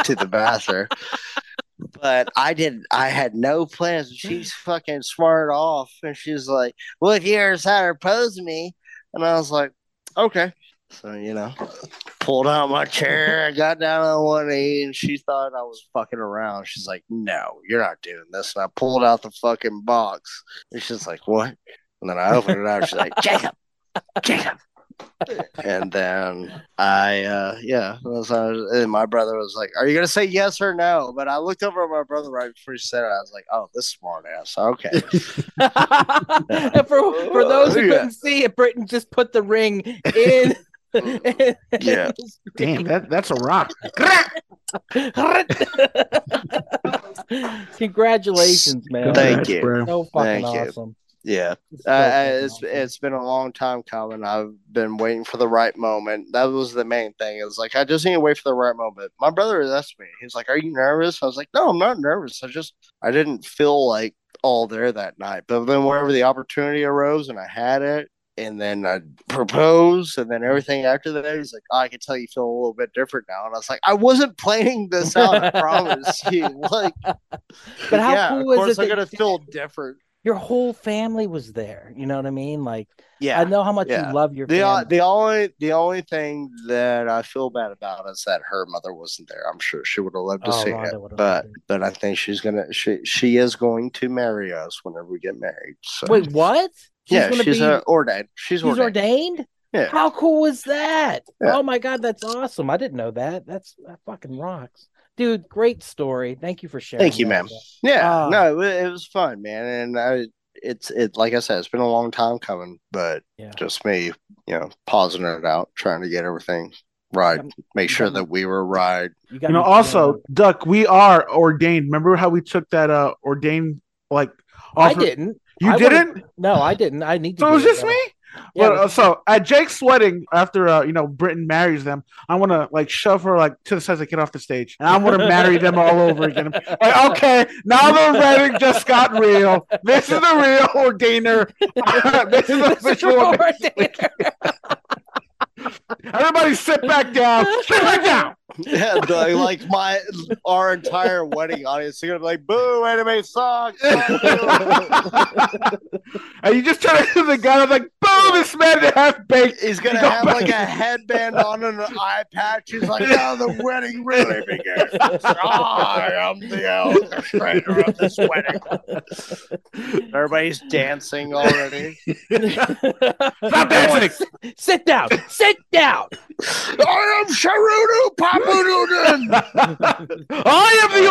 to the bathroom. But I didn't. I had no plans. She's fucking smart off, and she's like, "Well, if you ever decide to propose to me," and I was like, "Okay." So you know, pulled out my chair, I got down on one knee, and she thought I was fucking around. She's like, "No, you're not doing this." And I pulled out the fucking box, and she's like, "What?" And then I opened it up. She's like, "Jacob, Jacob." And then I, uh, yeah, so, and my brother was like, "Are you gonna say yes or no?" But I looked over at my brother right before he said it. I was like, "Oh, this smart ass." Okay. and for for those who Yeah. couldn't see it, Britton just put the ring in. Yeah. Damn, that that's a rock. Congratulations, man. Thank you. bro. So fucking Thank you. Yeah. It's so Uh, it's awesome. it's been a long time coming. I've been waiting for the right moment. That was the main thing. It was like I just need to wait for the right moment. My brother asked me. He's like, "Are you nervous?" I was like, "No, I'm not nervous. I just I didn't feel like all there that night. But then whenever the opportunity arose and I had it, and then I propose, and then everything after that, he's like, oh, "I can tell you feel a little bit different now." And I was like, "I wasn't planning this out. I promise you." Like, But how yeah, cool of is course it I'm gonna feel different. your whole family was there? You know what I mean? Like, Yeah, I know how much yeah. you love your The family. the only the only thing that I feel bad about is that her mother wasn't there. I'm sure she would have loved to Oh, see Rhonda it, but it. but I think she's gonna she she is going to marry us whenever we get married. So Wait, what? Yeah, gonna she's be- uh, ordained. She's, She's ordained. ordained? Yeah. How cool is that? Yeah. Oh my god, that's awesome. I didn't know that. That's that fucking rocks. Dude, great story. Thank you for sharing. Thank you, that. ma'am. Yeah, Ah. no, it, it was fun, man, and I it's it like I said, it's been a long time coming, but Yeah. just me, you know, pausing it out, trying to get everything right, make sure that we were right. You, got You know, also, feeling- Duck, we are ordained. Remember how we took that uh ordained like I didn't. You I didn't? No, I didn't. I need to. So it was just me? Yeah, Well, uh, so at Jake's wedding, after uh, you know Britton marries them, I want to like shove her like to the side to get off the stage, and I want to marry them all over again. Like, okay, now the wedding just got real. This is the real ordainer. this is the official. ordainer. Everybody, sit back down. Sit back down. Yeah, the- like my our entire wedding audience are gonna be like, "Boo, anime sucks." Fuck you." and you just turn to the guy and like, boom, this man is half baked. He's gonna You go have like a headband on and an eye patch. He's like, "Now the wedding really begins. Ah, I am the orchestrator of this wedding." Everybody's dancing already. Stop dancing. Sit down. Sit down. I am Sharudu Papadudan. I am the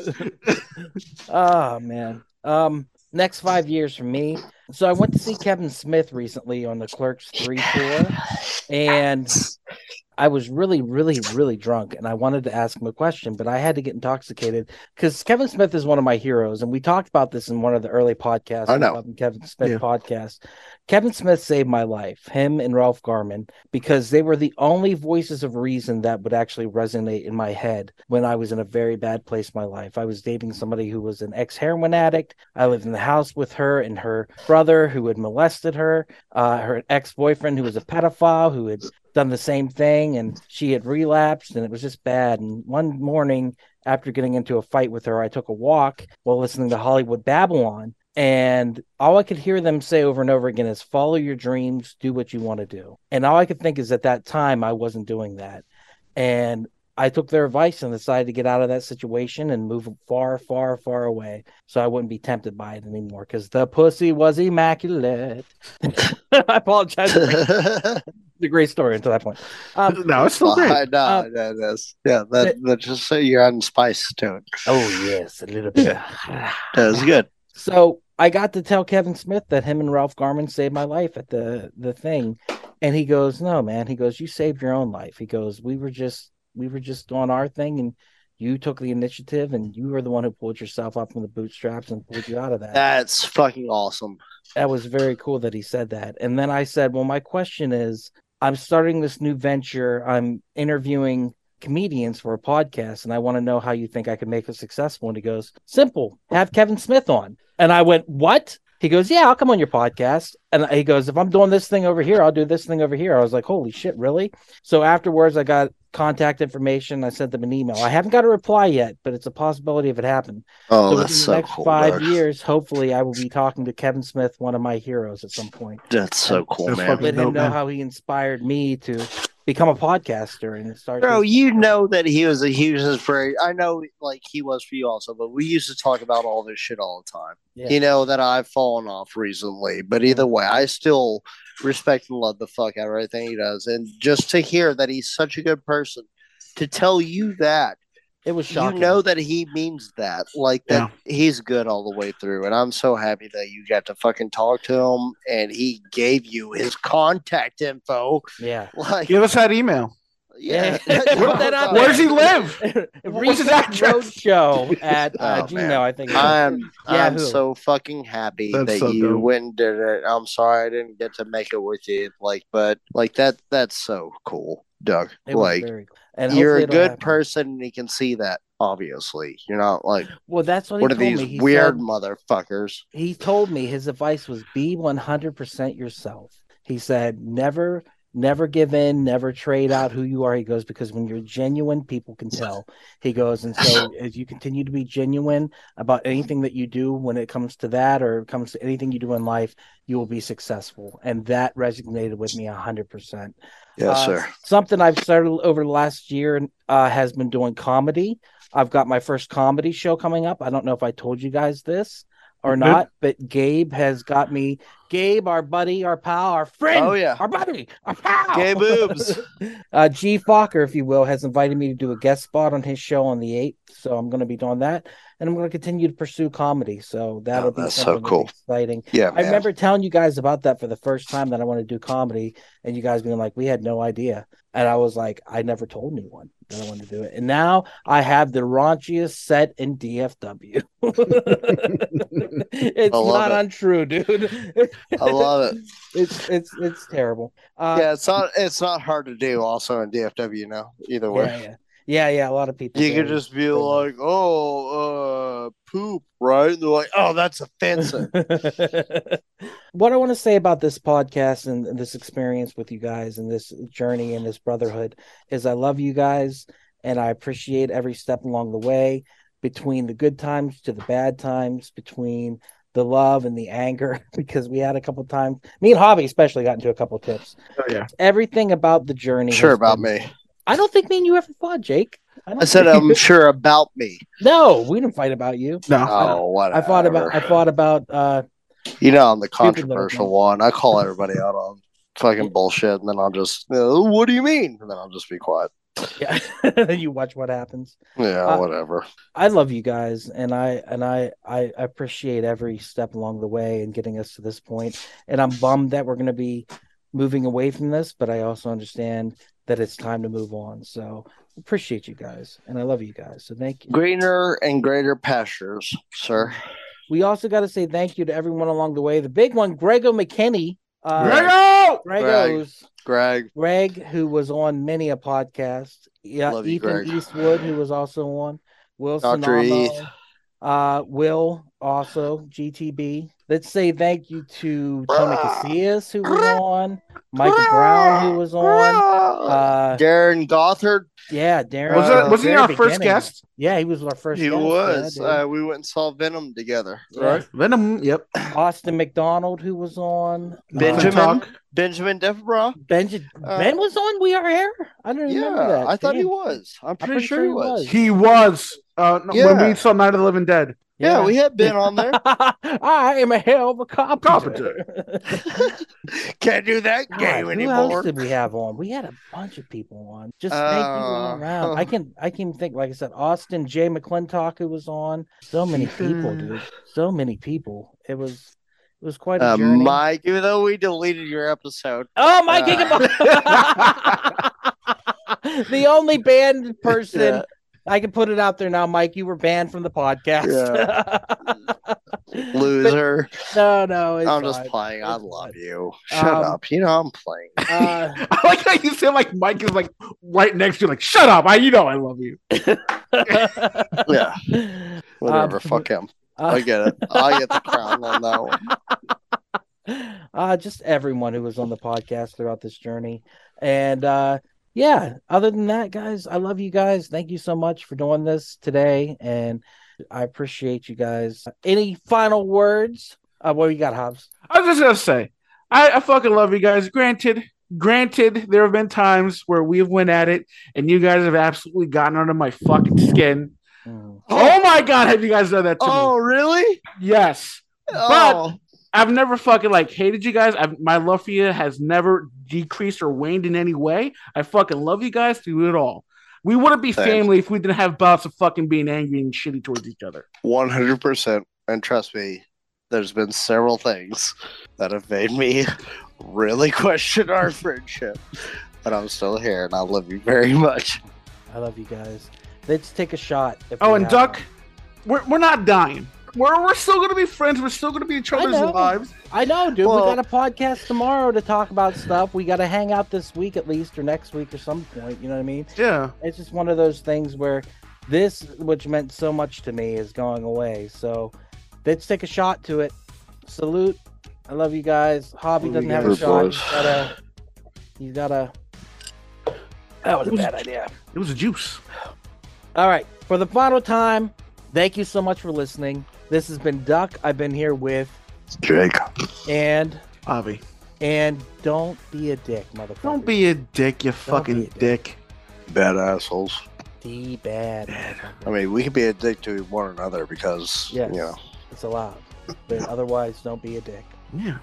ordainer. oh man. Um, next five years for me. So I went to see Kevin Smith recently on the Clerks Three tour, and I was really, really, really drunk, and I wanted to ask him a question, but I had to get intoxicated because Kevin Smith is one of my heroes, and we talked about this in one of the early podcasts. I know. Kevin Smith Yeah. podcast. Kevin Smith saved my life, him and Ralph Garman, because they were the only voices of reason that would actually resonate in my head when I was in a very bad place in my life. I was dating somebody who was an ex heroin addict. I lived in the house with her and her brother who had molested her, uh, her ex boyfriend who was a pedophile who had done the same thing and she had relapsed and it was just bad. And one morning, after getting into a fight with her, I took a walk while listening to Hollywood Babble-On. And all I could hear them say over and over again is follow your dreams, do what you want to do. And all I could think is at that time, I wasn't doing that. And I took their advice and decided to get out of that situation and move far, far, far away so I wouldn't be tempted by it anymore because the pussy was immaculate. I apologize. It's a great story until that point. Um, no, it's still Well, great. I know Uh, that is. Yeah, that, that just so you're adding spice to it. oh, yes, a little bit. That was good. So I got to tell Kevin Smith that him and Ralph Garman saved my life at the the thing, and he goes, "No, man." He goes, "You saved your own life." He goes, "We were just we were just on our thing, and you took the initiative, and you were the one who pulled yourself up from the bootstraps and pulled you out of that." That's fucking awesome. that was very cool that he said that. And then I said, Well, my question is I'm starting this new venture. I'm interviewing comedians for a podcast, and I want to know how you think I can make it successful. And he goes, Simple, have Kevin Smith on. And I went, What? He goes, Yeah, I'll come on your podcast. And he goes, If I'm doing this thing over here, I'll do this thing over here. I was like, Holy shit, really? So afterwards, I got contact information. I sent them an email. I haven't got a reply yet, but it's a possibility if it happened. Oh, so that's so the next cool. five dog. years, hopefully, I will be talking to Kevin Smith, one of my heroes, at some point. That's so cool, That's man. Let him know man. how he inspired me to become a podcaster and start. Bro, this- you know that he was a huge inspiration. I know, like he was for you also, but we used to talk about all this shit all the time. Yeah. You know that I've fallen off recently, but either way, I still respect and love the fuck out of everything he does. And just to hear that he's such a good person, to tell you that it was shocking. you know that he means that, like that he's good all the way through. And I'm so happy that you got to fucking talk to him and he gave you his contact info. yeah. Like, Give us that email. yeah, Put that out Where does he live? What's his Recent address? Roadshow at uh, Oh, Gmail, man. I think. I'm I'm Yahoo. so fucking happy That's that so you dope. went and did it. I'm sorry I didn't get to make it with you. Like, but like that that's so cool, Doug. It like very you're a good person and you can see that, obviously. You're not like Well, that's what he one of these me. Weird said- motherfuckers. he told me his advice was be 100% yourself. He said, never, never give in, never trade out who you are. He goes, because when you're genuine, people can tell. He goes, and so as you continue to be genuine about anything that you do when it comes to that or it comes to anything you do in life, you will be successful. And that resonated with me 100%. Yes, Uh, sir. Something I've started over the last year uh, has been doing comedy. I've got my first comedy show coming up. I don't know if I told you guys this or not, but Gabe has got me Gabe, our buddy, our pal, our friend. Oh, yeah. our buddy, our pal. Gay boobs. uh, G Fokker, if you will, has invited me to do a guest spot on his show on the eighth. So I'm going to be doing that, and I'm going to continue to pursue comedy. So that'll Oh, be that's so cool. exciting. Yeah, I man. remember telling you guys about that for the first time that I want to do comedy, and you guys being like, "We had no idea," and I was like, "I never told anyone that I wanted to do it," and now I have the raunchiest set in DFW. it's not it. untrue, dude. I love it. it's it's it's terrible. Uh, yeah, it's not it's not hard to do. Also in DFW now, either way. yeah, yeah, yeah, yeah. A lot of people. You could just be like, "Oh, uh, poop," right? And they're like, "Oh, that's offensive." what I want to say about this podcast and this experience with you guys and this journey and this brotherhood is I love you guys and I appreciate every step along the way between the good times to the bad times, between the love and the anger, because we had a couple times, me and Hobby especially got into a couple tips. Oh, yeah. Everything about the journey. sure about been- me. I don't think me and you ever fought, Jake. I, I said, "I'm sure about me." no, we didn't fight about you. No. Oh, whatever. I fought about I fought about uh You know, I'm the controversial one. I call everybody out on fucking bullshit, and then I'll just, "Uh, what do you mean? And then I'll just be quiet. Yeah. you watch what happens. Yeah, Uh, whatever. I love you guys, and I and I I appreciate every step along the way and getting us to this point. And I'm bummed that we're going to be moving away from this, but I also understand that it's time to move on. So appreciate you guys, and I love you guys. So thank you. Greener and greater pastures, sir. We also got to say thank you to everyone along the way. The big one, Grego McKinney. Uh, Grego! Grego's Greg, Greg, who was on many a podcast. Yeah, Love Ethan Greg. Eastwood, who was also on. Will Dr. Sonamo, uh, Will also GTB. Let's say thank you to Tony Casillas, who was on. Michael Brown, who was on. Uh, Darren Gothard. yeah, Darren. Was it? Was he very our first guest? Yeah, he was our first. He guest. was. Yeah, uh, we went and saw Venom together, Yeah. right? Venom. Yep. Austin McDonald, who was on. Benjamin. Uh, Talk. Benjamin Devereaux. Benja- Uh, ben was on We Are Air. I don't remember Yeah, that. I thought he was. I'm pretty, pretty sure, sure he he was. was. He was. Uh, no, when we saw Night of the Living Dead. Yeah, we had Ben on there. I am a hell of a carpenter. Can't do that God, game who anymore. else did we have on? We had a bunch of people on. Just thank you all Uh, around. I can I can think like I said, Austin J. McClintock who was on. So many people, dude. So many people. It was it was quite a Uh, journey. Mike, even though we deleted your episode, oh Mike uh, the only banned person Yeah. I can put it out there now, Mike. You were banned from the podcast. loser. no, no, it's I'm just fine. playing. I love fine. you. Shut Um, up. You know I'm playing. Uh, I like how you say like Mike is like right next to you, like shut up. I you know I love you. Yeah, whatever. Um, Fuck him. Uh, I get it. I get the crown on that one. uh, just everyone who was on the podcast throughout this journey. And uh, yeah, other than that, guys, I love you guys. Thank you so much for doing this today. And I appreciate you guys. Any final words? Uh, what you got, Hobbs? I was just gonna say, I, I fucking love you guys. Granted, granted, there have been times where we've went at it, and you guys have absolutely gotten under my fucking skin. Mm. Oh my god, have you guys done that to Oh, really? Yes. Oh, I've never fucking like hated you guys. I've, my love for you has never decreased or waned in any way. I fucking love you guys through it all. We wouldn't be Same. family if we didn't have bouts of fucking being angry and shitty towards each other. 100%. And trust me, there's been several things that have made me really question our friendship. But I'm still here and I love you very much. I love you guys. Let's take a shot. if Oh, and Duck, one. we're, we're not dying. We're, we're still gonna be friends. We're still gonna be each other's know. lives. I know, dude. Well- we got a podcast tomorrow to talk about stuff. We got to hang out this week at least, or next week, or some point. You know what I mean? Yeah. it's just one of those things where this which meant so much to me is going away so let's take a shot to it salute i love you guys hobby doesn't have a shot Boys. he's gotta he's gotta that was a bad idea It was a juice. All right for the final time thank you so much for listening this has been duck i've been here with Jake. and Avi. and don't be a dick motherfucker Don't be a dick, you be fucking dick. dick. Bad assholes. the bad motherfucker. I mean, we can be a dick to one another because, yes you know. it's allowed but otherwise don't be a dick Yeah.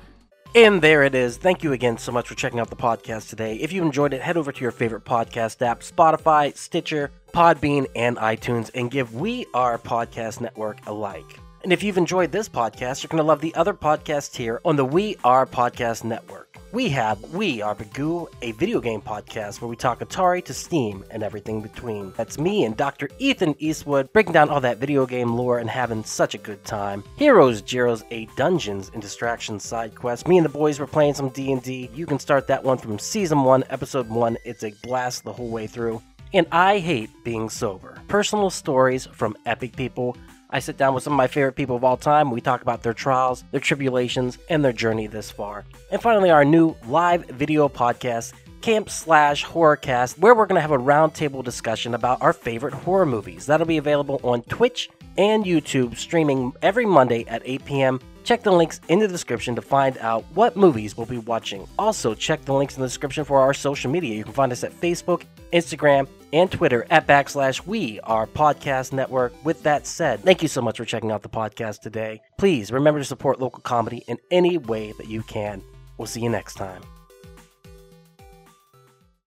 And there it is. Thank you again so much for checking out the podcast today. If you enjoyed it, head over to your favorite podcast app Spotify, Stitcher, Podbean, and iTunes and give We Are Podcast Network a like. And if you've enjoyed this podcast, you're going to love the other podcasts here on the We Are Podcast Network. We have We Are Bagoo, a video game podcast where we talk Atari to Steam and everything between. That's me and Dr. Ethan Eastwood breaking down all that video game lore and having such a good time. Heroes, Zeros, a Dungeons and Distractions side quest. Me and the boys were playing some D&D. You can start that one from season 1, episode 1. It's a blast the whole way through. And I hate being sober. Personal stories from epic people I sit down with some of my favorite people of all time. We talk about their trials, their tribulations, and their journey this far. And finally, our new live video podcast, Camp Slash Horrorcast, where we're going to have a roundtable discussion about our favorite horror movies. That'll be available on Twitch and YouTube, streaming every Monday at 8 p.m. Check the links in the description to find out what movies we'll be watching. Also, check the links in the description for our social media. You can find us at Facebook, Instagram, and Twitter at backslash we are podcast network. With that said, thank you so much for checking out the podcast today. Please remember to support local comedy in any way that you can. We'll see you next time.